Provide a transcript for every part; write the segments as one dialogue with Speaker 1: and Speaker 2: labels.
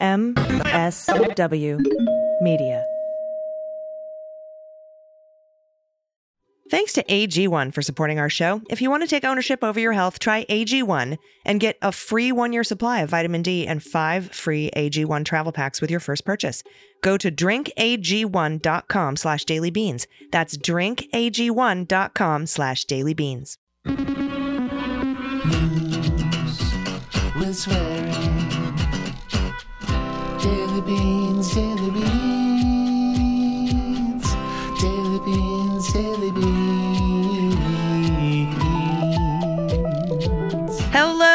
Speaker 1: MSW Media. Thanks to AG1 for supporting our show. If you want to take ownership over your health, try AG1 and get a free one year supply of vitamin D and five free AG1 travel packs with your first purchase. Go to drinkag1.com slash dailybeans. That's drinkag1.com slash dailybeans. News Jelly beans, daily beans, daily beans, beans. Hello,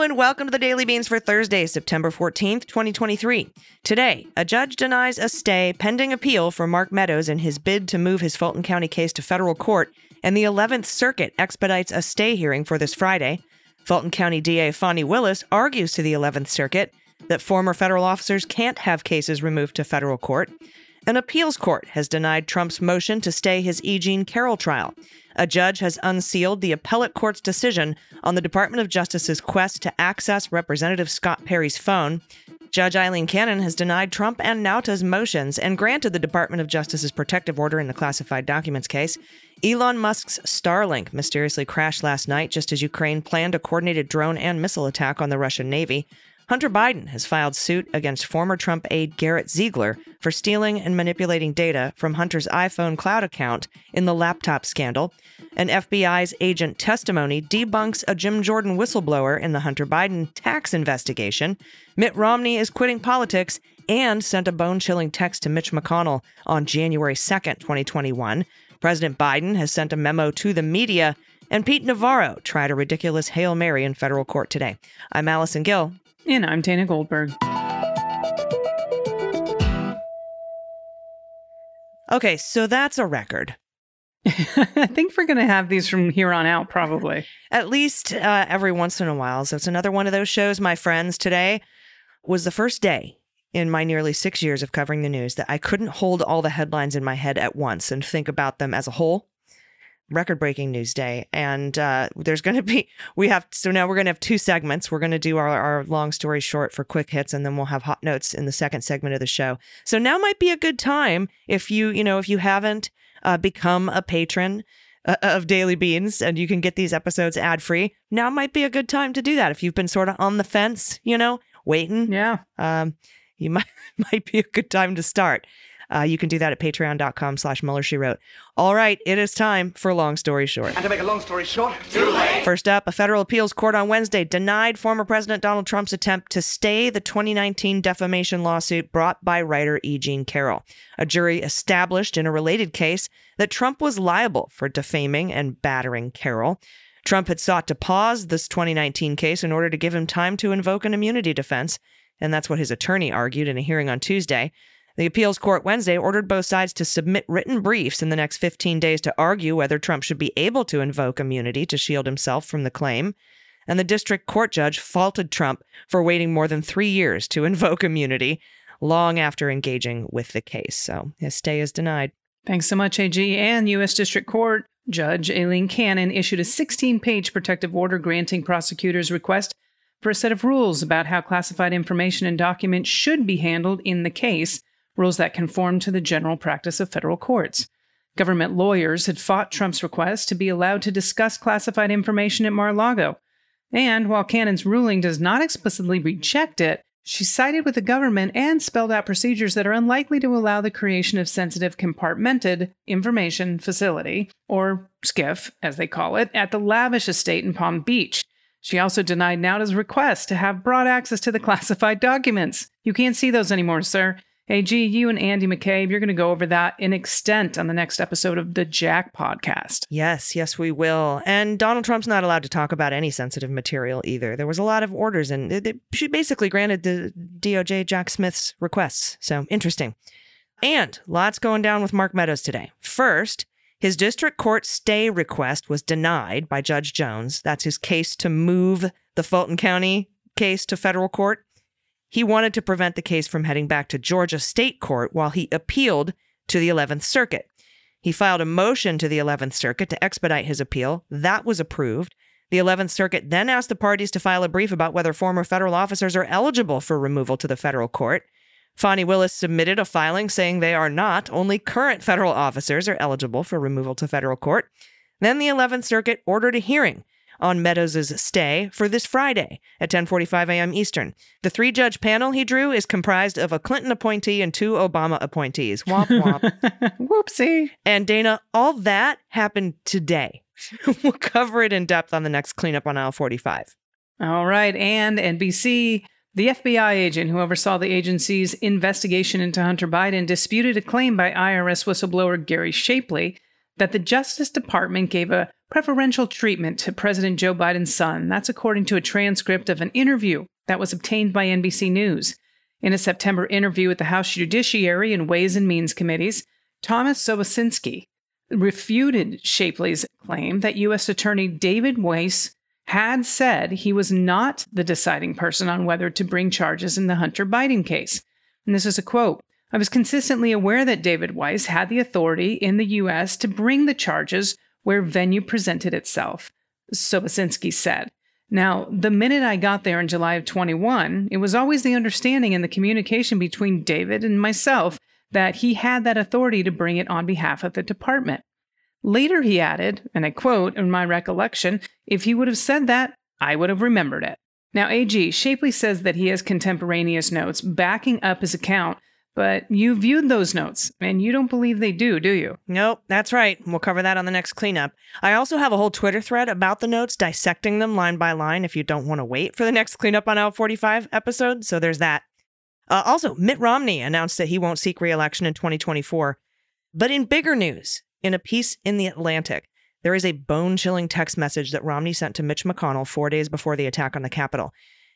Speaker 1: and welcome to the Daily Beans for Thursday, September 14th, 2023. Today, a judge denies a stay pending appeal for Mark Meadows in his bid to move his Fulton County case to federal court, and the 11th Circuit expedites a stay hearing for this Friday. Fulton County DA Fani Willis argues to the 11th Circuit that former federal officers can't have cases removed to federal court. An appeals court has denied Trump's motion to stay his E. Jean Carroll trial. A judge has unsealed the appellate court's decision on the Department of Justice's quest to access Representative Scott Perry's phone. Judge Aileen Cannon has denied Trump and Nauta's motions and granted the Department of Justice's protective order in the classified documents case. Elon Musk's Starlink mysteriously crashed last night just as Ukraine planned a coordinated drone and missile attack on the Russian Navy. Hunter Biden has filed suit against former Trump aide Garrett Ziegler for stealing and manipulating data from Hunter's iPhone cloud account in the laptop scandal. An FBI's agent testimony debunks a Jim Jordan whistleblower in the Hunter Biden tax investigation. Mitt Romney is quitting politics and sent a bone chilling text to Mitch McConnell on January 2nd, 2021. President Biden has sent a memo to the media and Pete Navarro tried a ridiculous Hail Mary in federal court today. I'm Allison Gill.
Speaker 2: And I'm Dana Goldberg.
Speaker 1: Okay, so that's a record.
Speaker 2: I think we're going to have these from here on out, probably.
Speaker 1: At least uh, every once in a while. So it's another one of those shows, my friends. Today was the first day in my nearly six years of covering the news that I couldn't hold all the headlines in my head at once and think about them as a whole record breaking news day. And uh, there's going to be, we have, so now we're going to have two segments. We're going to do our, our long story short for quick hits, and then we'll have hot notes in the second segment of the show. So now might be a good time if you, you know, if you haven't uh, become a patron uh, of Daily Beans and you can get these episodes ad free, now might be a good time to do that. If you've been sort of on the fence, you know, waiting.
Speaker 2: Yeah. Um,
Speaker 1: you might might be a good time to start. Uh, you can do that at patreon.com slash Mueller, she wrote. All right, it is time for Long Story Short.
Speaker 3: And to make a long story short, too late.
Speaker 1: First up, a federal appeals court on Wednesday denied former President Donald Trump's attempt to stay the 2019 defamation lawsuit brought by writer E. Jean Carroll. A jury established in a related case that Trump was liable for defaming and battering Carroll. Trump had sought to pause this 2019 case in order to give him time to invoke an immunity defense, and that's what his attorney argued in a hearing on Tuesday. The appeals court Wednesday ordered both sides to submit written briefs in the next 15 days to argue whether Trump should be able to invoke immunity to shield himself from the claim. And the district court judge faulted Trump for waiting more than three years to invoke immunity, long after engaging with the case. So his stay is denied.
Speaker 2: Thanks so much, AG. And U.S. District Court Judge Aileen Cannon issued a 16 page protective order granting prosecutors' request for a set of rules about how classified information and documents should be handled in the case rules that conform to the general practice of federal courts. Government lawyers had fought Trump's request to be allowed to discuss classified information at Mar a Lago. And while Cannon's ruling does not explicitly reject it, she sided with the government and spelled out procedures that are unlikely to allow the creation of sensitive compartmented information facility, or SCIF, as they call it, at the lavish estate in Palm Beach. She also denied NAUTA's request to have broad access to the classified documents. You can't see those anymore, sir. Hey, G, you and Andy McCabe, you're going to go over that in extent on the next episode of the Jack podcast.
Speaker 1: Yes, yes, we will. And Donald Trump's not allowed to talk about any sensitive material either. There was a lot of orders, and it, she basically granted the DOJ Jack Smith's requests. So interesting. And lots going down with Mark Meadows today. First, his district court stay request was denied by Judge Jones. That's his case to move the Fulton County case to federal court. He wanted to prevent the case from heading back to Georgia state court while he appealed to the 11th Circuit. He filed a motion to the 11th Circuit to expedite his appeal. That was approved. The 11th Circuit then asked the parties to file a brief about whether former federal officers are eligible for removal to the federal court. Fani Willis submitted a filing saying they are not. Only current federal officers are eligible for removal to federal court. Then the 11th Circuit ordered a hearing on Meadows' stay for this Friday at 10:45 a.m. Eastern. The three-judge panel he drew is comprised of a Clinton appointee and two Obama appointees. Womp womp.
Speaker 2: Whoopsie.
Speaker 1: And Dana, all that happened today. we'll cover it in depth on the next cleanup on aisle 45. All
Speaker 2: right, and NBC the FBI agent who oversaw the agency's investigation into Hunter Biden disputed a claim by IRS whistleblower Gary Shapley that the Justice Department gave a preferential treatment to President Joe Biden's son. That's according to a transcript of an interview that was obtained by NBC News. In a September interview with the House Judiciary and Ways and Means Committees, Thomas Sobocinski refuted Shapley's claim that U.S. Attorney David Weiss had said he was not the deciding person on whether to bring charges in the Hunter Biden case. And this is a quote I was consistently aware that David Weiss had the authority in the U.S. to bring the charges where venue presented itself, Sobocinski said. Now, the minute I got there in July of 21, it was always the understanding and the communication between David and myself that he had that authority to bring it on behalf of the department. Later, he added, and I quote in my recollection, if he would have said that, I would have remembered it. Now, AG Shapley says that he has contemporaneous notes backing up his account but you viewed those notes and you don't believe they do, do you?
Speaker 1: Nope, that's right. We'll cover that on the next cleanup. I also have a whole Twitter thread about the notes, dissecting them line by line if you don't want to wait for the next cleanup on Aisle 45 episode. So there's that. Uh, also, Mitt Romney announced that he won't seek re-election in 2024. But in bigger news, in a piece in The Atlantic, there is a bone chilling text message that Romney sent to Mitch McConnell four days before the attack on the Capitol.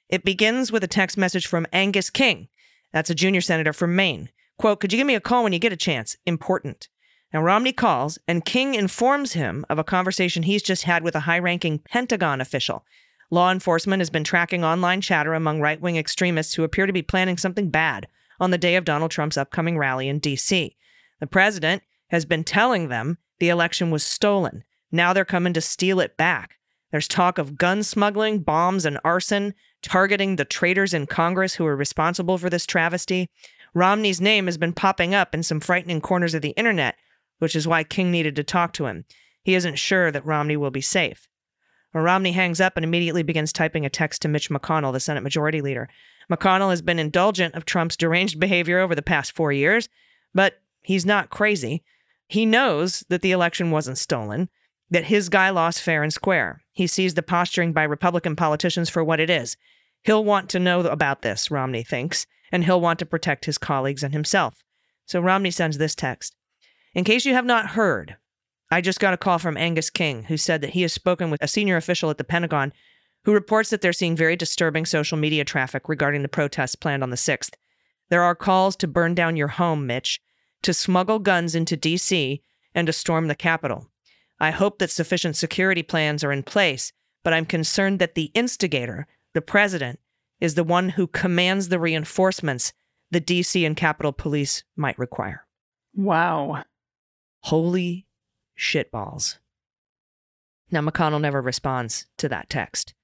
Speaker 1: It begins with a text message from Angus King, that's a junior senator from Maine. Quote, could you give me a call when you get a chance? Important. Now, Romney calls, and King informs him of a conversation he's just had with a high ranking Pentagon official. Law enforcement has been tracking online chatter among right wing extremists who appear to be planning something bad on the day of Donald Trump's upcoming rally in D.C. The president has been telling them the election was stolen. Now they're coming to steal it back. There's talk of gun smuggling, bombs, and arson targeting the traitors in Congress who are responsible for this travesty. Romney's name has been popping up in some frightening corners of the internet, which is why King needed to talk to him. He isn't sure that Romney will be safe. Well, Romney hangs up and immediately begins typing a text to Mitch McConnell, the Senate Majority Leader. McConnell has been indulgent of Trump's deranged behavior over the past four years, but he's not crazy. He knows that the election wasn't stolen, that his guy lost fair and square. He sees the posturing by Republican politicians for what it is. He'll want to know about this, Romney thinks, and he'll want to protect his colleagues and himself. So Romney sends this text In case you have not heard, I just got a call from Angus King, who said that he has spoken with a senior official at the Pentagon who reports that they're seeing very disturbing social media traffic regarding the protests planned on the 6th. There are calls to burn down your home, Mitch, to smuggle guns into D.C., and to storm the Capitol. I hope that sufficient security plans are in place, but I'm concerned that the instigator, the president, is the one who commands the reinforcements the DC and Capitol Police might require.
Speaker 2: Wow.
Speaker 1: Holy shitballs. Now, McConnell never responds to that text.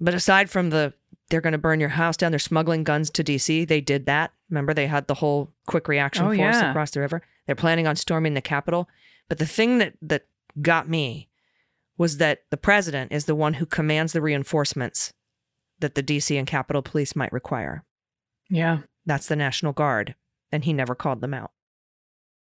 Speaker 1: But aside from the they're going to burn your house down, they're smuggling guns to DC, they did that. Remember, they had the whole quick reaction oh, force yeah. across the river. They're planning on storming the Capitol. But the thing that, that got me was that the president is the one who commands the reinforcements that the DC and Capitol Police might require.
Speaker 2: Yeah.
Speaker 1: That's the National Guard. And he never called them out.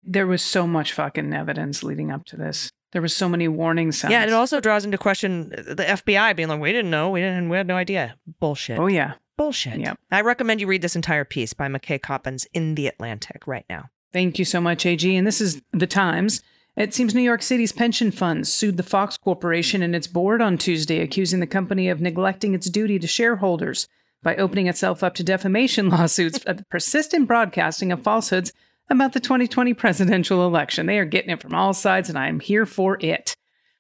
Speaker 2: There was so much fucking evidence leading up to this. There was so many warning signs.
Speaker 1: Yeah, it also draws into question the FBI being like, "We didn't know. We didn't. We had no idea." Bullshit.
Speaker 2: Oh yeah,
Speaker 1: Bullshit. Yeah. I recommend you read this entire piece by McKay Coppins in The Atlantic right now.
Speaker 2: Thank you so much, AG. And this is The Times. It seems New York City's pension funds sued the Fox Corporation and its board on Tuesday, accusing the company of neglecting its duty to shareholders by opening itself up to defamation lawsuits at the persistent broadcasting of falsehoods about the 2020 presidential election. They are getting it from all sides, and I am here for it.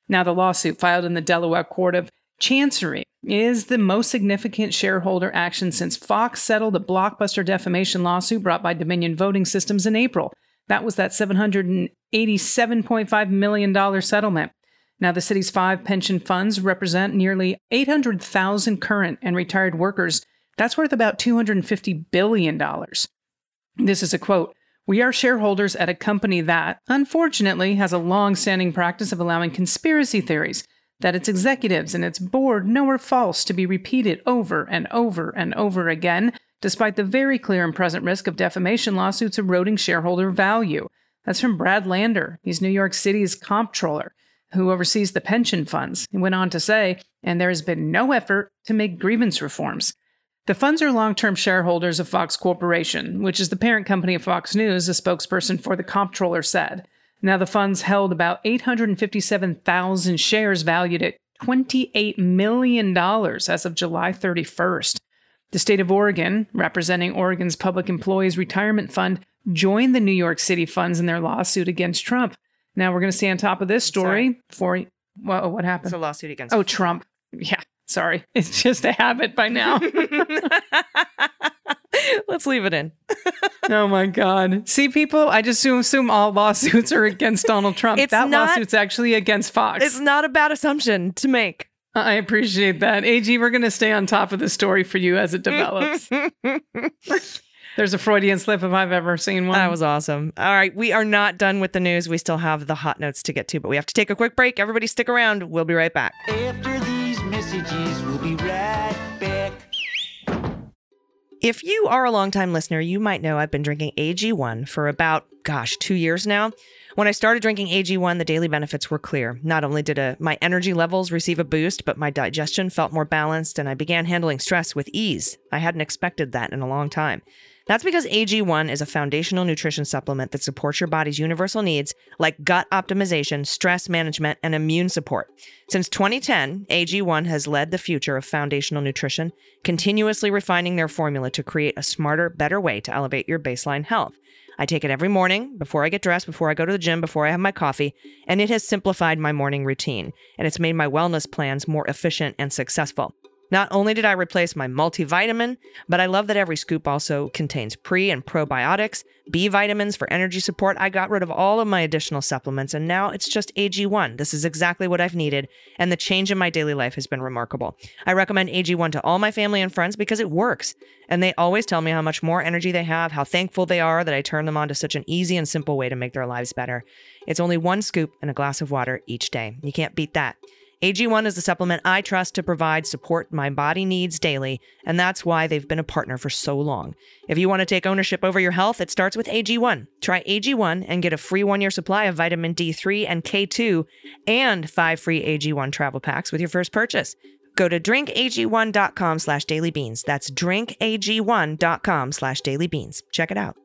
Speaker 2: Now, the lawsuit filed in the Delaware Court of Chancery is the most significant shareholder action since Fox settled a blockbuster defamation lawsuit brought by Dominion Voting Systems in April. That was that $787.5 million settlement. Now, the city's five pension funds represent nearly 800,000 current and retired workers. That's worth about $250 billion. This is a quote We are shareholders at a company that, unfortunately, has a long standing practice of allowing conspiracy theories that its executives and its board know are false to be repeated over and over and over again, despite the very clear and present risk of defamation lawsuits eroding shareholder value. That's from Brad Lander. He's New York City's comptroller who oversees the pension funds. He went on to say, and there has been no effort to make grievance reforms. The funds are long term shareholders of Fox Corporation, which is the parent company of Fox News, a spokesperson for the comptroller said. Now, the funds held about 857,000 shares valued at $28 million as of July 31st. The state of Oregon, representing Oregon's Public Employees Retirement Fund, joined the New York City funds in their lawsuit against Trump. Now, we're going to stay on top of this story for well, what happened? It's
Speaker 1: a lawsuit against
Speaker 2: Oh, Trump. Yeah, sorry. It's just a habit by now.
Speaker 1: Let's leave it in.
Speaker 2: oh my God.
Speaker 1: See, people, I just assume, assume all lawsuits are against Donald Trump. It's that not, lawsuit's actually against Fox.
Speaker 2: It's not a bad assumption to make.
Speaker 1: I appreciate that. AG, we're going to stay on top of the story for you as it develops. There's a Freudian slip if I've ever seen
Speaker 2: one. That was awesome. All right. We are not done with the news. We still have the hot notes to get to, but we have to take a quick break. Everybody, stick around. We'll be right back. After these messages, we'll be right
Speaker 1: if you are a longtime listener, you might know I've been drinking AG1 for about, gosh, two years now. When I started drinking AG1, the daily benefits were clear. Not only did a, uh, my energy levels receive a boost, but my digestion felt more balanced and I began handling stress with ease. I hadn't expected that in a long time. That's because AG1 is a foundational nutrition supplement that supports your body's universal needs like gut optimization, stress management, and immune support. Since 2010, AG1 has led the future of foundational nutrition, continuously refining their formula to create a smarter, better way to elevate your baseline health. I take it every morning before I get dressed, before I go to the gym, before I have my coffee, and it has simplified my morning routine and it's made my wellness plans more efficient and successful. Not only did I replace my multivitamin, but I love that every scoop also contains pre and probiotics, B vitamins for energy support. I got rid of all of my additional supplements and now it's just AG1. This is exactly what I've needed, and the change in my daily life has been remarkable. I recommend AG1 to all my family and friends because it works, and they always tell me how much more energy they have, how thankful they are that I turned them on to such an easy and simple way to make their lives better. It's only one scoop and a glass of water each day. You can't beat that. AG1 is the supplement I trust to provide support my body needs daily, and that's why they've been a partner for so long. If you want to take ownership over your health, it starts with AG1. Try AG1 and get a free one year supply of vitamin D3 and K2 and five free AG1 travel packs with your first purchase. Go to drinkag1.com slash dailybeans. That's drinkag1.com slash dailybeans. Check it out.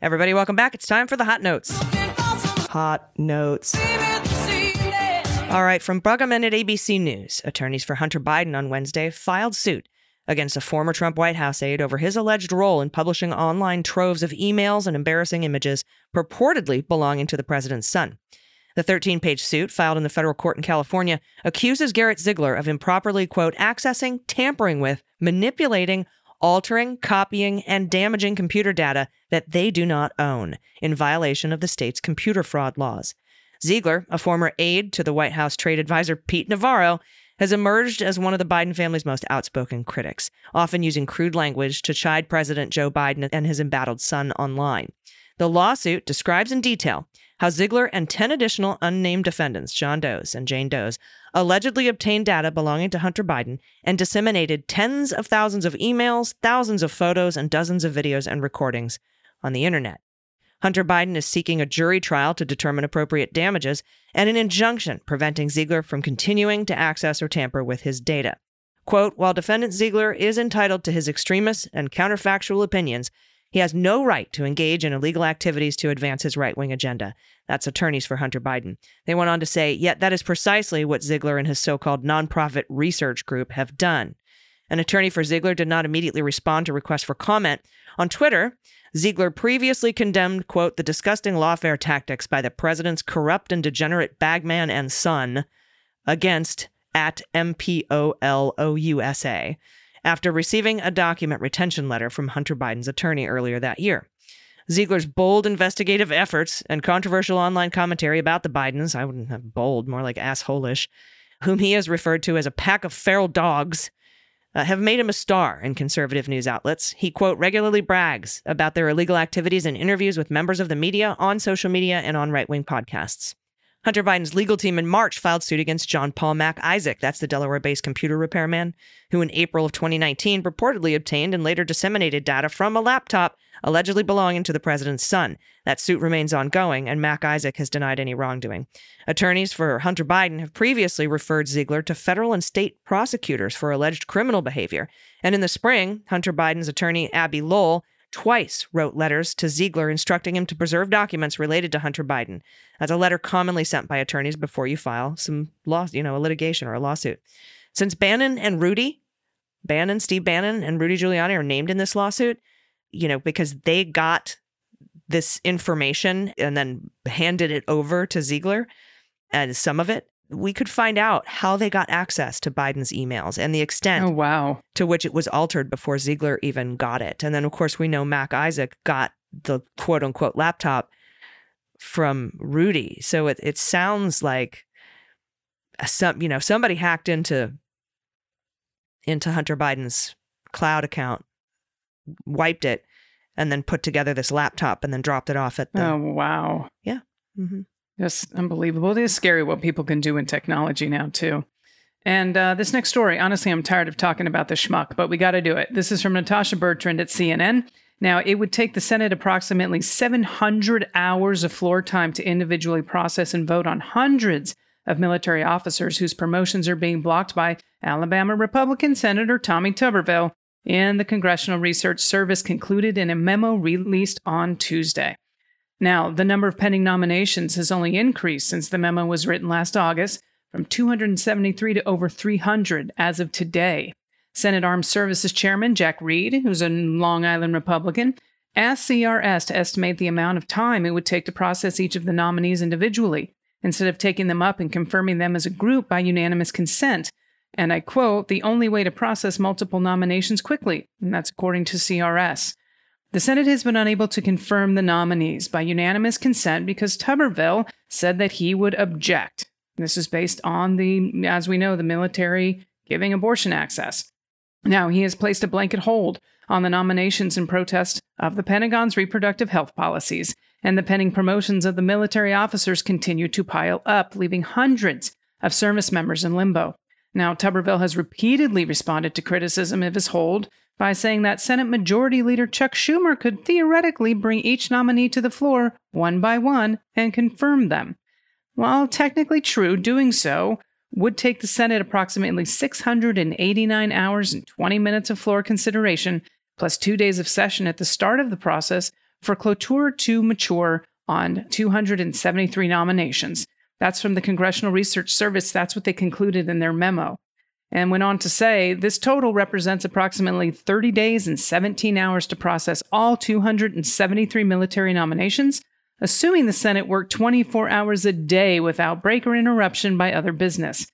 Speaker 1: Everybody, welcome back. It's time for the hot notes. Hot notes. All right, from Bruggeman at ABC News, attorneys for Hunter Biden on Wednesday filed suit against a former Trump White House aide over his alleged role in publishing online troves of emails and embarrassing images purportedly belonging to the president's son. The 13 page suit filed in the federal court in California accuses Garrett Ziegler of improperly, quote, accessing, tampering with, manipulating, altering, copying, and damaging computer data that they do not own in violation of the state's computer fraud laws. Ziegler, a former aide to the White House trade advisor Pete Navarro, has emerged as one of the Biden family's most outspoken critics, often using crude language to chide President Joe Biden and his embattled son online. The lawsuit describes in detail how Ziegler and 10 additional unnamed defendants, John Doe's and Jane Doe's, allegedly obtained data belonging to Hunter Biden and disseminated tens of thousands of emails, thousands of photos, and dozens of videos and recordings on the internet. Hunter Biden is seeking a jury trial to determine appropriate damages and an injunction preventing Ziegler from continuing to access or tamper with his data. Quote While defendant Ziegler is entitled to his extremist and counterfactual opinions, he has no right to engage in illegal activities to advance his right wing agenda. That's attorneys for Hunter Biden. They went on to say, yet that is precisely what Ziegler and his so called nonprofit research group have done. An attorney for Ziegler did not immediately respond to requests for comment. On Twitter, Ziegler previously condemned, quote, the disgusting lawfare tactics by the president's corrupt and degenerate bagman and son against at MPOLOUSA after receiving a document retention letter from Hunter Biden's attorney earlier that year. Ziegler's bold investigative efforts and controversial online commentary about the Bidens, I wouldn't have bold, more like assholish, whom he has referred to as a pack of feral dogs, uh, have made him a star in conservative news outlets. He, quote, regularly brags about their illegal activities in interviews with members of the media on social media and on right wing podcasts. Hunter Biden's legal team in March filed suit against John Paul Mac Isaac. That's the Delaware based computer repairman who, in April of 2019, reportedly obtained and later disseminated data from a laptop allegedly belonging to the president's son. That suit remains ongoing, and Mac Isaac has denied any wrongdoing. Attorneys for Hunter Biden have previously referred Ziegler to federal and state prosecutors for alleged criminal behavior. And in the spring, Hunter Biden's attorney, Abbe Lowell, twice wrote letters to Ziegler instructing him to preserve documents related to Hunter Biden. That's a letter commonly sent by attorneys before you file some law, you know, a litigation or a lawsuit. Since Bannon and Rudy, Bannon, Steve Bannon, and Rudy Giuliani are named in this lawsuit, you know, because they got this information and then handed it over to Ziegler and some of it we could find out how they got access to Biden's emails and the extent
Speaker 2: oh, wow.
Speaker 1: to which it was altered before Ziegler even got it. And then, of course, we know Mac Isaac got the quote unquote laptop from Rudy. So it, it sounds like some, you know, somebody hacked into into Hunter Biden's cloud account, wiped it, and then put together this laptop and then dropped it off at the.
Speaker 2: Oh, wow.
Speaker 1: Yeah. Mm-hmm.
Speaker 2: That's unbelievable. It is scary what people can do in technology now, too. And uh, this next story, honestly, I'm tired of talking about the schmuck, but we got to do it. This is from Natasha Bertrand at CNN. Now, it would take the Senate approximately 700 hours of floor time to individually process and vote on hundreds of military officers whose promotions are being blocked by Alabama Republican Senator Tommy Tuberville. And the Congressional Research Service concluded in a memo released on Tuesday. Now, the number of pending nominations has only increased since the memo was written last August, from 273 to over 300 as of today. Senate Armed Services Chairman Jack Reed, who's a Long Island Republican, asked CRS to estimate the amount of time it would take to process each of the nominees individually, instead of taking them up and confirming them as a group by unanimous consent. And I quote, the only way to process multiple nominations quickly, and that's according to CRS. The Senate has been unable to confirm the nominees by unanimous consent because Tuberville said that he would object. This is based on the, as we know, the military giving abortion access. Now, he has placed a blanket hold on the nominations in protest of the Pentagon's reproductive health policies, and the pending promotions of the military officers continue to pile up, leaving hundreds of service members in limbo. Now, Tuberville has repeatedly responded to criticism of his hold by saying that Senate Majority Leader Chuck Schumer could theoretically bring each nominee to the floor one by one and confirm them. While technically true, doing so would take the Senate approximately 689 hours and 20 minutes of floor consideration, plus two days of session at the start of the process for cloture to mature on 273 nominations. That's from the Congressional Research Service. That's what they concluded in their memo and went on to say this total represents approximately 30 days and 17 hours to process all 273 military nominations, assuming the Senate worked 24 hours a day without break or interruption by other business.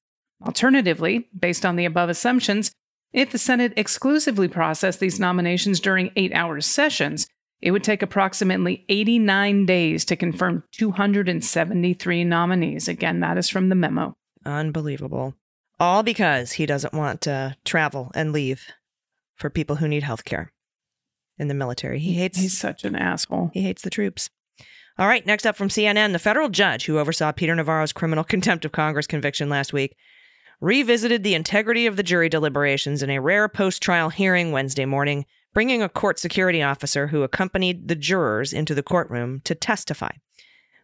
Speaker 2: Alternatively, based on the above assumptions, if the Senate exclusively processed these nominations during eight hour sessions, it would take approximately 89 days to confirm 273 nominees. Again, that is from the memo.
Speaker 1: Unbelievable. All because he doesn't want to travel and leave for people who need health care in the military. He hates.
Speaker 2: He's such an asshole.
Speaker 1: He hates the troops. All right, next up from CNN, the federal judge who oversaw Peter Navarro's criminal contempt of Congress conviction last week revisited the integrity of the jury deliberations in a rare post trial hearing Wednesday morning bringing a court security officer who accompanied the jurors into the courtroom to testify.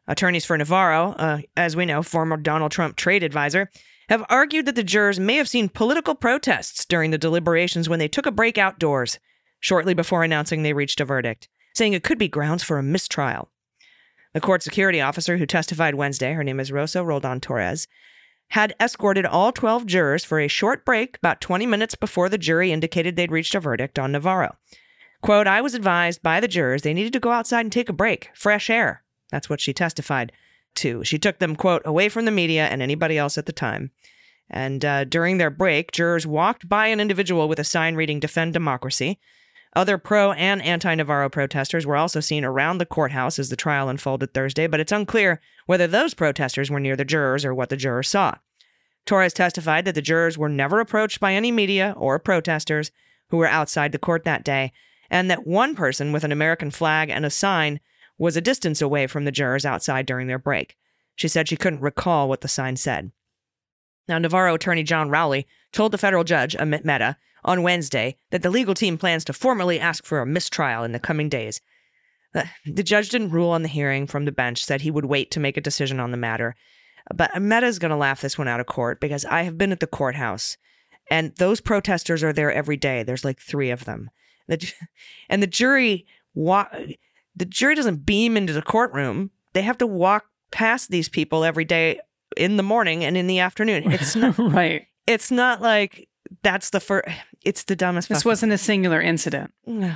Speaker 1: Attorneys for Navarro, uh, as we know, former Donald Trump trade advisor, have argued that the jurors may have seen political protests during the deliberations when they took a break outdoors shortly before announcing they reached a verdict, saying it could be grounds for a mistrial. The court security officer who testified Wednesday, her name is Rosa Roldan Torres, had escorted all 12 jurors for a short break about 20 minutes before the jury indicated they'd reached a verdict on Navarro. Quote, I was advised by the jurors they needed to go outside and take a break, fresh air. That's what she testified to. She took them, quote, away from the media and anybody else at the time. And uh, during their break, jurors walked by an individual with a sign reading Defend Democracy. Other pro and anti Navarro protesters were also seen around the courthouse as the trial unfolded Thursday, but it's unclear whether those protesters were near the jurors or what the jurors saw. Torres testified that the jurors were never approached by any media or protesters who were outside the court that day, and that one person with an American flag and a sign was a distance away from the jurors outside during their break. She said she couldn't recall what the sign said. Now, Navarro attorney John Rowley told the federal judge, Amit Mehta, on Wednesday that the legal team plans to formally ask for a mistrial in the coming days. The judge didn't rule on the hearing from the bench, said he would wait to make a decision on the matter. But Mehta's going to laugh this one out of court because I have been at the courthouse and those protesters are there every day. There's like three of them. The, and the jury, wa- the jury doesn't beam into the courtroom. They have to walk past these people every day in the morning and in the afternoon. It's not right. It's not like that's the first. It's the dumbest.
Speaker 2: This fucking- wasn't a singular incident.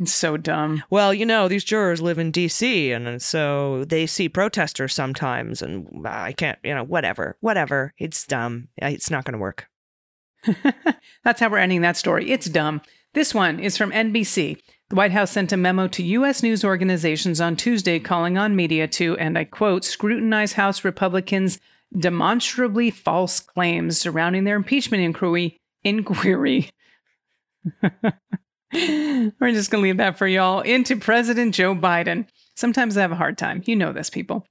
Speaker 1: It's so dumb.
Speaker 2: Well, you know, these jurors live in D.C. And, and so they see protesters sometimes, and uh, I can't, you know, whatever, whatever. It's dumb. It's not going to work.
Speaker 1: That's how we're ending that story. It's dumb. This one is from NBC. The White House sent a memo to U.S. news organizations on Tuesday calling on media to, and I quote, scrutinize House Republicans' demonstrably false claims surrounding their impeachment inquiry. inquiry. We're just going to leave that for y'all into President Joe Biden. Sometimes I have a hard time. You know this, people.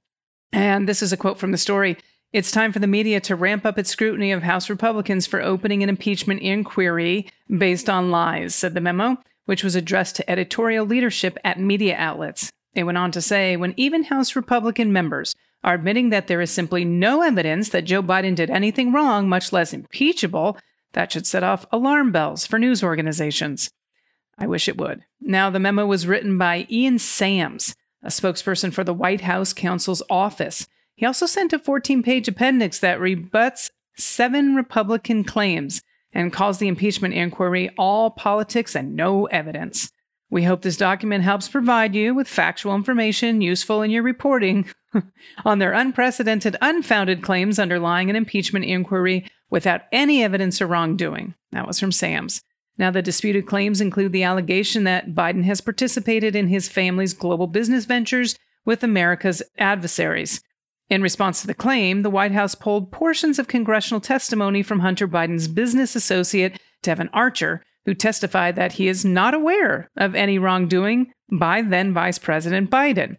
Speaker 1: And this is a quote from the story. It's time for the media to ramp up its scrutiny of House Republicans for opening an impeachment inquiry based on lies, said the memo which was addressed to editorial leadership at media outlets. It went on to say when even House Republican members are admitting that there is simply no evidence that Joe Biden did anything wrong, much less impeachable, that should set off alarm bells for news organizations. I wish it would. Now, the memo was written by Ian Sams, a spokesperson for the White House counsel's office. He also sent a 14 page appendix that rebuts seven Republican claims and calls the impeachment inquiry all politics and no evidence. We hope this document helps provide you with factual information useful in your reporting on their unprecedented, unfounded claims underlying an impeachment inquiry without any evidence of wrongdoing. That was from Sams. Now, the disputed claims include the allegation that Biden has participated in his family's global business ventures with America's adversaries. In response to the claim, the White House pulled portions of congressional testimony from Hunter Biden's business associate, Devon Archer, who testified that he is not aware of any wrongdoing by then Vice President Biden.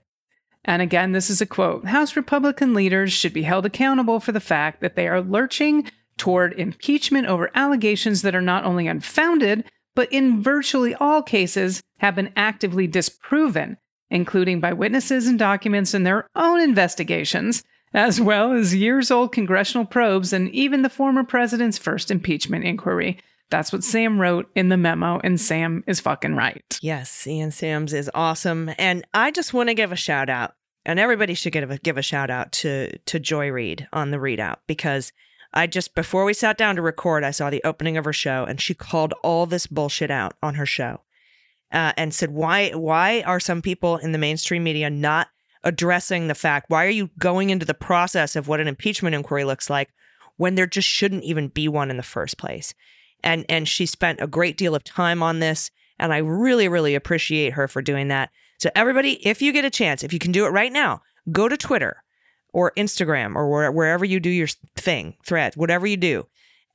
Speaker 1: And again, this is a quote House Republican leaders should be held accountable for the fact that they are lurching toward impeachment over allegations that are not only unfounded, but in virtually all cases have been actively disproven, including by witnesses and documents in their own investigations, as well as years old congressional probes and even the former president's first impeachment inquiry. That's what Sam wrote in the memo, and Sam is fucking right.
Speaker 2: Yes, Ian Sams is awesome. And I just want to give a shout out, and everybody should give a, give a shout out to, to Joy Reid on the ReidOut because I just, before we sat down to record, I saw the opening of her show and she called all this bullshit out on her show uh, and said, why why are some people in the mainstream media not addressing the fact? Why are you going into the process of what an impeachment inquiry looks like when there just shouldn't even be one in the first place? And and she spent a great deal of time on this, and I really really appreciate her for doing that. So everybody, if you get a chance, if you can do it right now, go to Twitter or Instagram or where, wherever you do your thing, thread, whatever you do,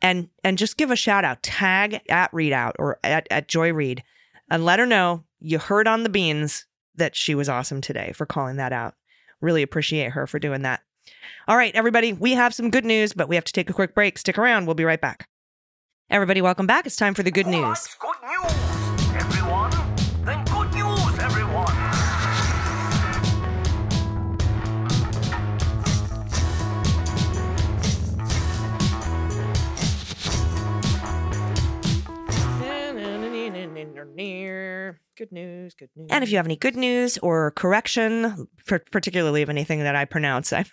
Speaker 2: and and just give a shout out, tag at ReidOut or at, at Joy Reid and let her know you heard on the beans that she was awesome today for calling that out. Really appreciate her for doing that. All right, everybody, we have some good news, but we have to take a quick break. Stick around, we'll be right back. Everybody, welcome back. It's time for the good news. Good news.
Speaker 1: good news, good news. And if you have any good news or correction, particularly of anything that I pronounce, I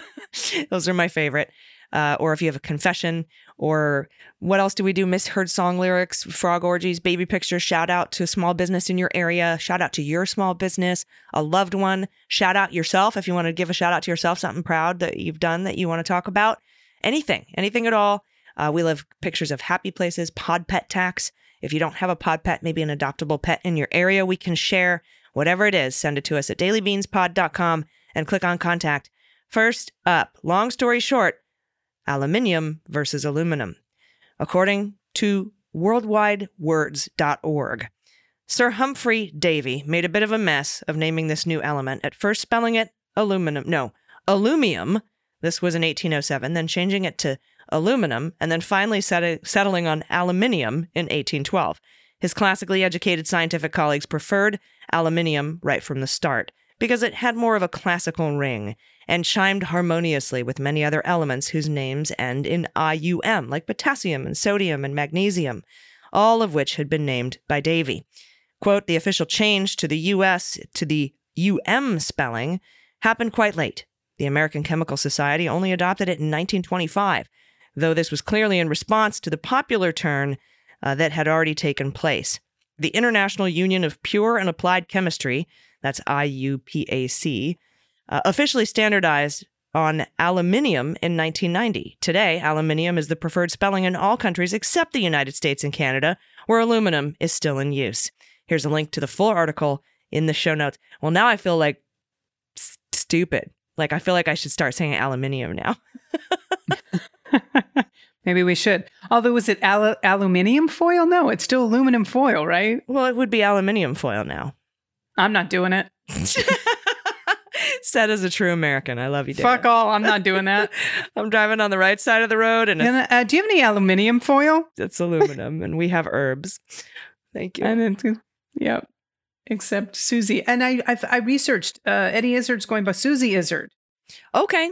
Speaker 1: those are my favorite. Uh, or if you have a confession, or what else do we do? Misheard song lyrics, frog orgies, baby pictures, shout out to a small business in your area, shout out to your small business, a loved one, shout out yourself if you want to give a shout out to yourself, something proud that you've done that you want to talk about, anything, anything at all. Uh, we love pictures of happy places, pod pet tax, if you don't have a pod pet, maybe an adoptable pet in your area we can share, whatever it is, send it to us at dailybeanspod.com and click on contact. First up, long story short, aluminium versus aluminum. According to worldwidewords.org, Sir Humphrey Davy made a bit of a mess of naming this new element, at first spelling it aluminum, no, aluminum. This was in 1807, then changing it to aluminum, and then finally set- settling on aluminium in 1812. His classically educated scientific colleagues preferred aluminium right from the start because it had more of a classical ring and chimed harmoniously with many other elements whose names end in IUM, like potassium and sodium and magnesium, all of which had been named by Davy. Quote, the official change to the US to the UM spelling happened quite late. The American Chemical Society only adopted it in 1925, though this was clearly in response to the popular turn uh, that had already taken place. The International Union of Pure and Applied Chemistry, that's IUPAC, uh, officially standardized on aluminium in 1990. Today, aluminium is the preferred spelling in all countries except the United States and Canada, where aluminum is still in use. Here's a link to the full article in the show notes. Well, now I feel like st- stupid. Like I feel like I should start saying aluminium now.
Speaker 2: Maybe we should. Although, was it al- aluminium foil? No, it's still aluminum foil, right?
Speaker 1: Well, it would be aluminium foil now.
Speaker 2: I'm not doing it.
Speaker 1: Said as a true American, I love you.
Speaker 2: Fuck all, I'm not doing that.
Speaker 1: I'm driving on the right side of the road, and, uh,
Speaker 2: do you have any aluminium foil?
Speaker 1: It's aluminum, and we have herbs. Thank you. And it's
Speaker 2: yeah, except Susie. And I, I've, i researched uh, Eddie Izzard's going by Suzy Izzard.
Speaker 1: Okay,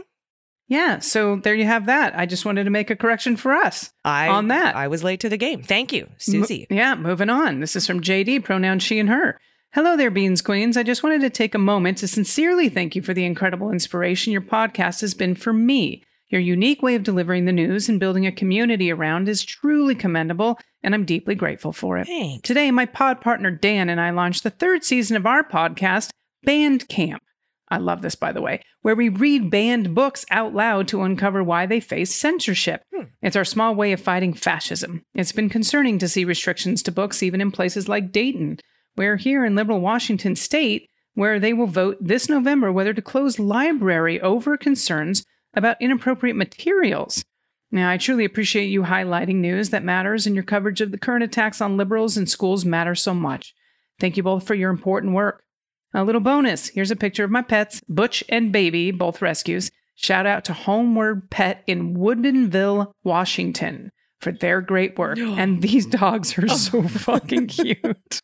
Speaker 2: yeah, so there you have that. I just wanted to make a correction for us I, on that.
Speaker 1: I was late to the game. Thank you, Susie.
Speaker 2: Mo- yeah, moving on. This is from JD, pronoun she and her. Hello there, Beans Queens. I just wanted to take a moment to sincerely thank you for the incredible inspiration your podcast has been for me. Your unique way of delivering the news and building a community around is truly commendable, and I'm deeply grateful for it. Thanks. Today, my pod partner Dan and I launched the third season of our podcast, Banned Camp. I love this, by the way, where we read banned books out loud to uncover why they face censorship. Hmm. It's our small way of fighting fascism. It's been concerning to see restrictions to books even in places like Dayton, where here in liberal Washington state, where they will vote this November whether to close library over concerns about inappropriate materials. Now, I truly appreciate you highlighting news that matters and your coverage of the current attacks on liberals and schools matter so much. Thank you both for your important work. A little bonus here's a picture of my pets, Butch and Baby, both rescues. Shout out to Homeward Pet in Woodinville, Washington for their great work. and these dogs are so oh. fucking cute.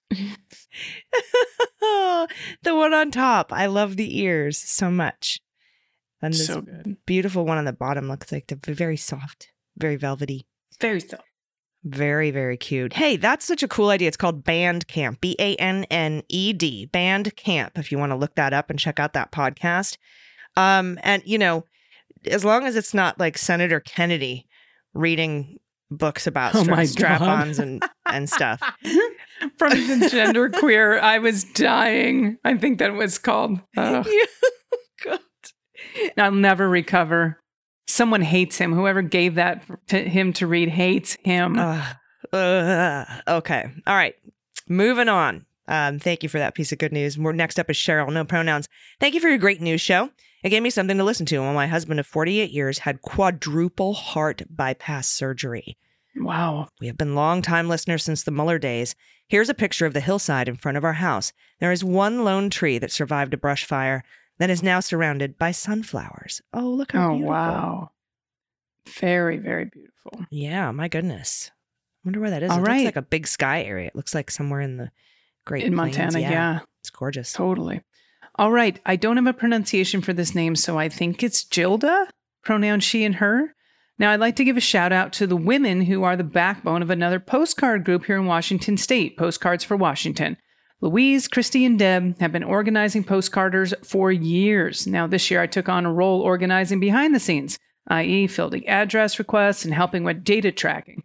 Speaker 1: the one on top. I love the ears so much. And this so beautiful one on the bottom looks like they're very soft, very velvety.
Speaker 2: Very soft.
Speaker 1: Very, very cute. Hey, that's such a cool idea. It's called Banned Camp, B A N N E D, Banned Camp, if you want to look that up and check out that podcast. Um, and, you know, as long as it's not like Senator Kennedy reading books about oh strap-ons and, and stuff.
Speaker 2: From the gender queer, I was dying. I think that was called. Oh. God. I'll never recover someone hates him. Whoever gave that to him to read hates him. Uh,
Speaker 1: uh, okay. All right. Moving on. Um, thank you for that piece of good news. next up is Cheryl, no pronouns. Thank you for your great news show. It gave me something to listen to while my husband of 48 years had quadruple heart bypass surgery.
Speaker 2: Wow.
Speaker 1: We have been long-time listeners since the Mueller days. Here's a picture of the hillside in front of our house. There is one lone tree that survived a brush fire that is now surrounded by sunflowers.
Speaker 2: Oh, look how oh, beautiful. wow. Very, very beautiful.
Speaker 1: Yeah, my goodness. I wonder where that is. All it right. looks like a big sky area. It looks like somewhere in the Great in
Speaker 2: Plains. Montana, yeah. yeah.
Speaker 1: It's gorgeous.
Speaker 2: Totally. All right. I don't have a pronunciation for this name, so I think it's Gilda, pronoun she and her. Now, I'd like to give a shout out to the women who are the backbone of another postcard group here in Washington State, Postcards for Washington. Louise, Christy, and Deb have been organizing postcarders for years. Now, this year I took on a role organizing behind the scenes, i.e., fielding address requests and helping with data tracking.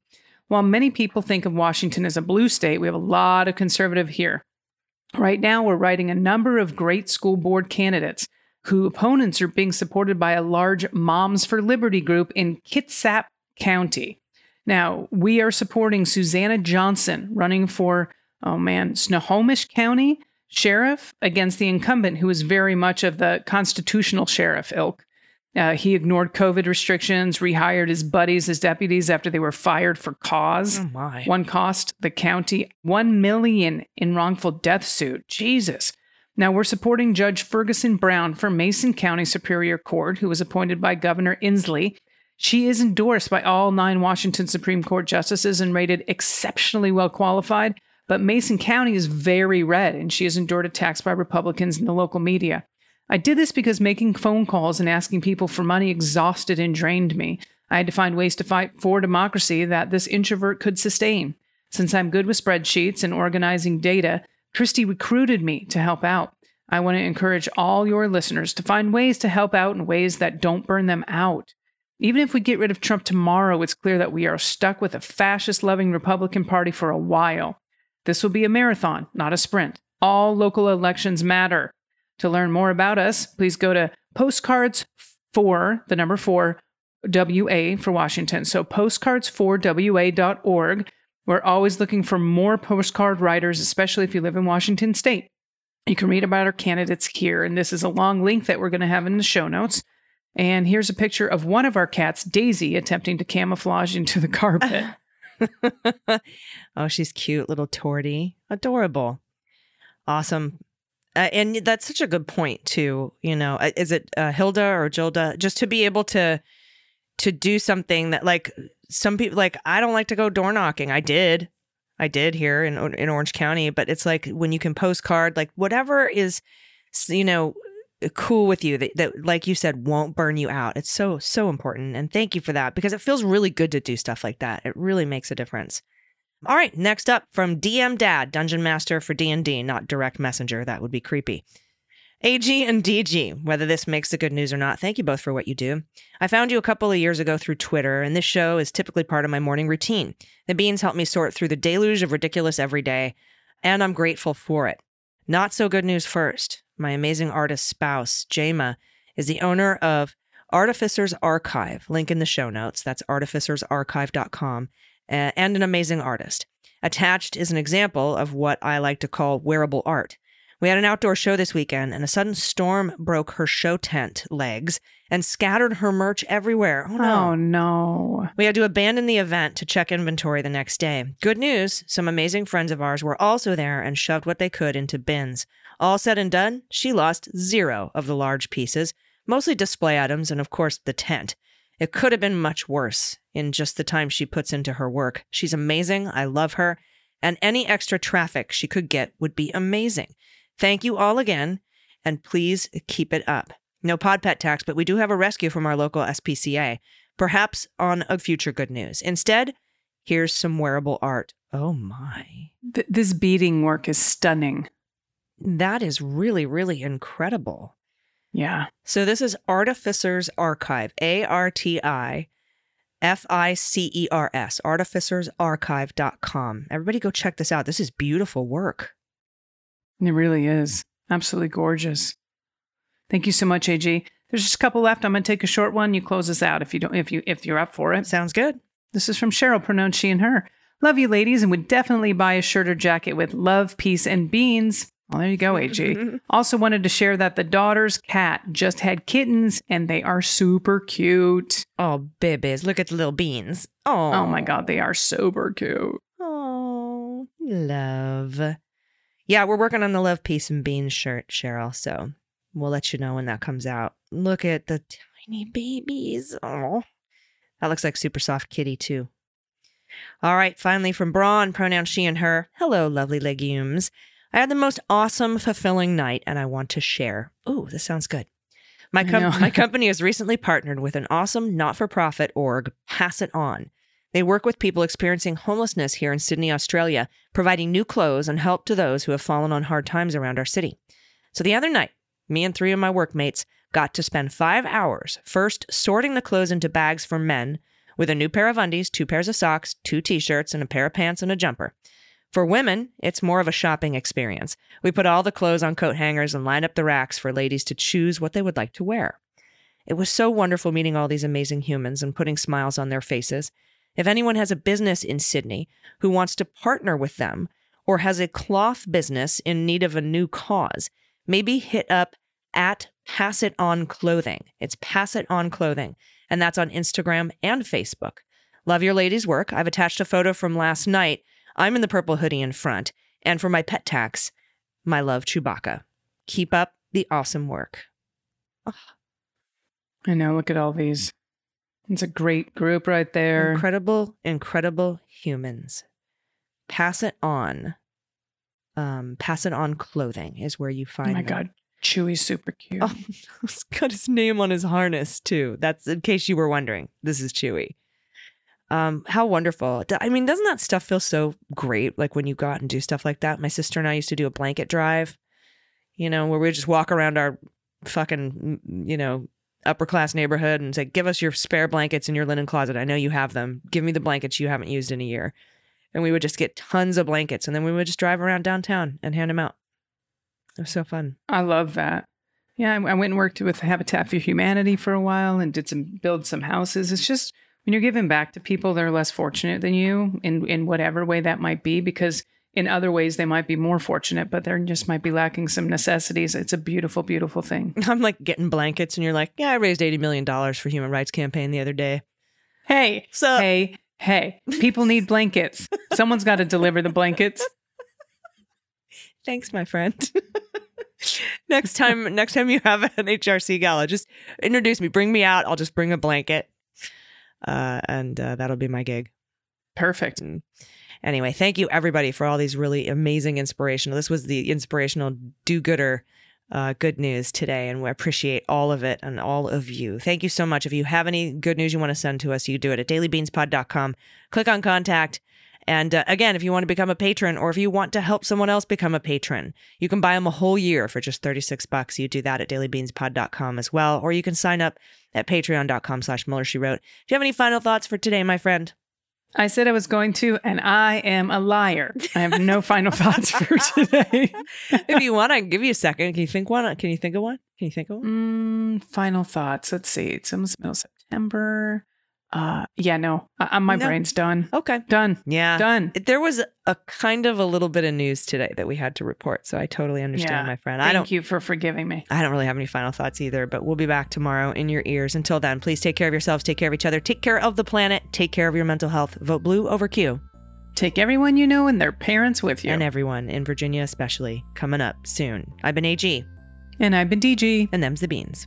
Speaker 2: While many people think of Washington as a blue state, we have a lot of conservative here. Right now, we're writing a number of great school board candidates who opponents are being supported by a large Moms for Liberty group in Kitsap County. Now, we are supporting Susanna Johnson running for oh man, Snohomish County sheriff against the incumbent, who was very much of the constitutional sheriff ilk. Uh, he ignored COVID restrictions, rehired his buddies as deputies after they were fired for cause.
Speaker 1: Oh,
Speaker 2: one cost the county one million in wrongful death suit. Jesus. Now we're supporting Judge Ferguson Brown for Mason County Superior Court, who was appointed by Governor Inslee. She is endorsed by all nine Washington Supreme Court justices and rated exceptionally well qualified. But Mason County is very red, and she has endured attacks by Republicans in the local media. I did this because making phone calls and asking people for money exhausted and drained me. I had to find ways to fight for democracy that this introvert could sustain. Since I'm good with spreadsheets and organizing data, Christy recruited me to help out. I want to encourage all your listeners to find ways to help out in ways that don't burn them out. Even if we get rid of Trump tomorrow, it's clear that we are stuck with a fascist loving Republican Party for a while. This will be a marathon, not a sprint. All local elections matter. To learn more about us, please go to postcards for the number four WA for Washington. So postcards4wa.org. We're always looking for more postcard writers, especially if you live in Washington state. You can read about our candidates here, and this is a long link that we're going to have in the show notes. And here's a picture of one of our cats, Daisy, attempting to camouflage into the carpet.
Speaker 1: Oh, she's cute, little tortie. Adorable. Awesome. Uh, and that's such a good point too. You know, is it uh, Hilda or Gilda? Just to be able to to do something that like some people like I don't like to go door knocking. I did. I did here in in Orange County, but it's like when you can postcard like whatever is you know cool with you that, that like you said won't burn you out. It's so so important and thank you for that because it feels really good to do stuff like that. It really makes a difference. All right, next up from DM Dad, Dungeon Master for D&D, not direct messenger, that would be creepy. AG and DG, whether this makes the good news or not, thank you both for what you do. I found you a couple of years ago through Twitter, and this show is typically part of my morning routine. The beans help me sort through the deluge of ridiculous every day, and I'm grateful for it. Not so good news first. My amazing artist spouse, Jema, is the owner of Artificer's Archive, link in the show notes. That's artificersarchive.com and an amazing artist. Attached is an example of what I like to call wearable art. We had an outdoor show this weekend, and a sudden storm broke her show tent legs and scattered her merch everywhere.
Speaker 2: Oh no.
Speaker 1: Oh, no. We had to abandon the event to check inventory the next day. Good news some amazing friends of ours were also there and shoved what they could into bins. All said and done, she lost zero of the large pieces, mostly display items and, of course, the tent. It could have been much worse in just the time she puts into her work. She's amazing. I love her. And any extra traffic she could get would be amazing. Thank you all again. And please keep it up. No pod pet tax, but we do have a rescue from our local SPCA, perhaps on a future good news. Instead, here's some wearable art. Oh my.
Speaker 2: Th- this beading work is stunning.
Speaker 1: That is really, really incredible.
Speaker 2: Yeah.
Speaker 1: So this is Artificers Archive, A R T I F I C E R S, artificersarchive.com. Everybody go check this out. This is beautiful work.
Speaker 2: It really is. Absolutely gorgeous. Thank you so much, AG. There's just a couple left. I'm going to take a short one. You close us out if you don't if you if you're up for it.
Speaker 1: Sounds good.
Speaker 2: This is from Cheryl, pronounced she and her. Love you ladies and would definitely buy a shirt or jacket with love, peace and beans.
Speaker 1: Well, there you go, AG.
Speaker 2: also wanted to share that the daughter's cat just had kittens and they are super cute.
Speaker 1: Oh, babies. Look at the little beans. Oh.
Speaker 2: Oh my god, they are super cute.
Speaker 1: Oh, love. Yeah, we're working on the love peace and beans shirt, Cheryl, so we'll let you know when that comes out. Look at the tiny babies. Oh. That looks like super soft kitty too. All right, finally from Braun, pronoun she and her. Hello, lovely legumes. I had the most awesome, fulfilling night, and I want to share. Ooh, this sounds good. My, com- my company has recently partnered with an awesome not for profit org, Pass It On. They work with people experiencing homelessness here in Sydney, Australia, providing new clothes and help to those who have fallen on hard times around our city. So the other night, me and three of my workmates got to spend five hours first sorting the clothes into bags for men with a new pair of undies, two pairs of socks, two t shirts, and a pair of pants and a jumper. For women, it's more of a shopping experience. We put all the clothes on coat hangers and line up the racks for ladies to choose what they would like to wear. It was so wonderful meeting all these amazing humans and putting smiles on their faces. If anyone has a business in Sydney who wants to partner with them or has a cloth business in need of a new cause, maybe hit up at Pass It On Clothing. It's Pass It On Clothing, and that's on Instagram and Facebook. Love your ladies' work. I've attached a photo from last night I'm in the purple hoodie in front. And for my pet tax, my love, Chewbacca. Keep up the awesome work. Oh.
Speaker 2: I know. Look at all these. It's a great group right there.
Speaker 1: Incredible, incredible humans. Pass it on. Um, pass it on clothing is where you oh find. Oh
Speaker 2: my them. god, Chewy's super cute. Oh,
Speaker 1: he's got his name on his harness too. That's in case you were wondering. This is Chewy. Um, how wonderful. I mean, doesn't that stuff feel so great? Like when you go out and do stuff like that. My sister and I used to do a blanket drive, you know, where we just walk around our fucking, you know, upper class neighborhood and say, give us your spare blankets in your linen closet. I know you have them. Give me the blankets you haven't used in a year. And we would just get tons of blankets and then we would just drive around downtown and hand them out. It was so fun.
Speaker 2: I love that. Yeah, I went and worked with Habitat for Humanity for a while and did some build some houses. It's just when you're giving back to people that are less fortunate than you in in whatever way that might be because in other ways they might be more fortunate but they just might be lacking some necessities it's a beautiful beautiful thing
Speaker 1: i'm like getting blankets and you're like yeah i raised 80 million dollars for human rights campaign the other day
Speaker 2: hey so hey hey people need blankets someone's got to deliver the blankets
Speaker 1: thanks my friend next time next time you have an hrc gala just introduce me bring me out i'll just bring a blanket uh, and uh, that'll be my gig.
Speaker 2: Perfect. And mm.
Speaker 1: anyway, thank you everybody for all these really amazing inspirational. This was the inspirational do-gooder. Uh, good news today, and we appreciate all of it and all of you. Thank you so much. If you have any good news you want to send to us, you do it at dailybeanspod.com. Click on contact and uh, again, if you want to become a patron or if you want to help someone else become a patron, you can buy them a whole year for just 36 bucks. You do that at dailybeanspod.com as well, or you can sign up at patreon.com slash Mueller, she wrote. Do you have any final thoughts for today, my friend?
Speaker 2: I said I was going to, and I am a liar. I have no final thoughts for today.
Speaker 1: if you want, I can give you a second. Can you think one? Can you think of one? Can you think of
Speaker 2: one? Mm, final thoughts. Let's see. It's almost middle September. Uh, yeah, no, I, my no. brain's done.
Speaker 1: Okay,
Speaker 2: done.
Speaker 1: Yeah,
Speaker 2: done.
Speaker 1: There was a kind of a little bit of news today that we had to report, so I totally understand, yeah. my friend.
Speaker 2: Thank I don't, you for forgiving me.
Speaker 1: I don't really have any final thoughts either, but we'll be back tomorrow in your ears. Until then, please take care of yourselves, take care of each other, take care of the planet, take care of your mental health. Vote blue over Q.
Speaker 2: Take everyone you know and their parents with you.
Speaker 1: And everyone in Virginia, especially, coming up soon. I've been AG.
Speaker 2: And I've been DG.
Speaker 1: And them's the beans.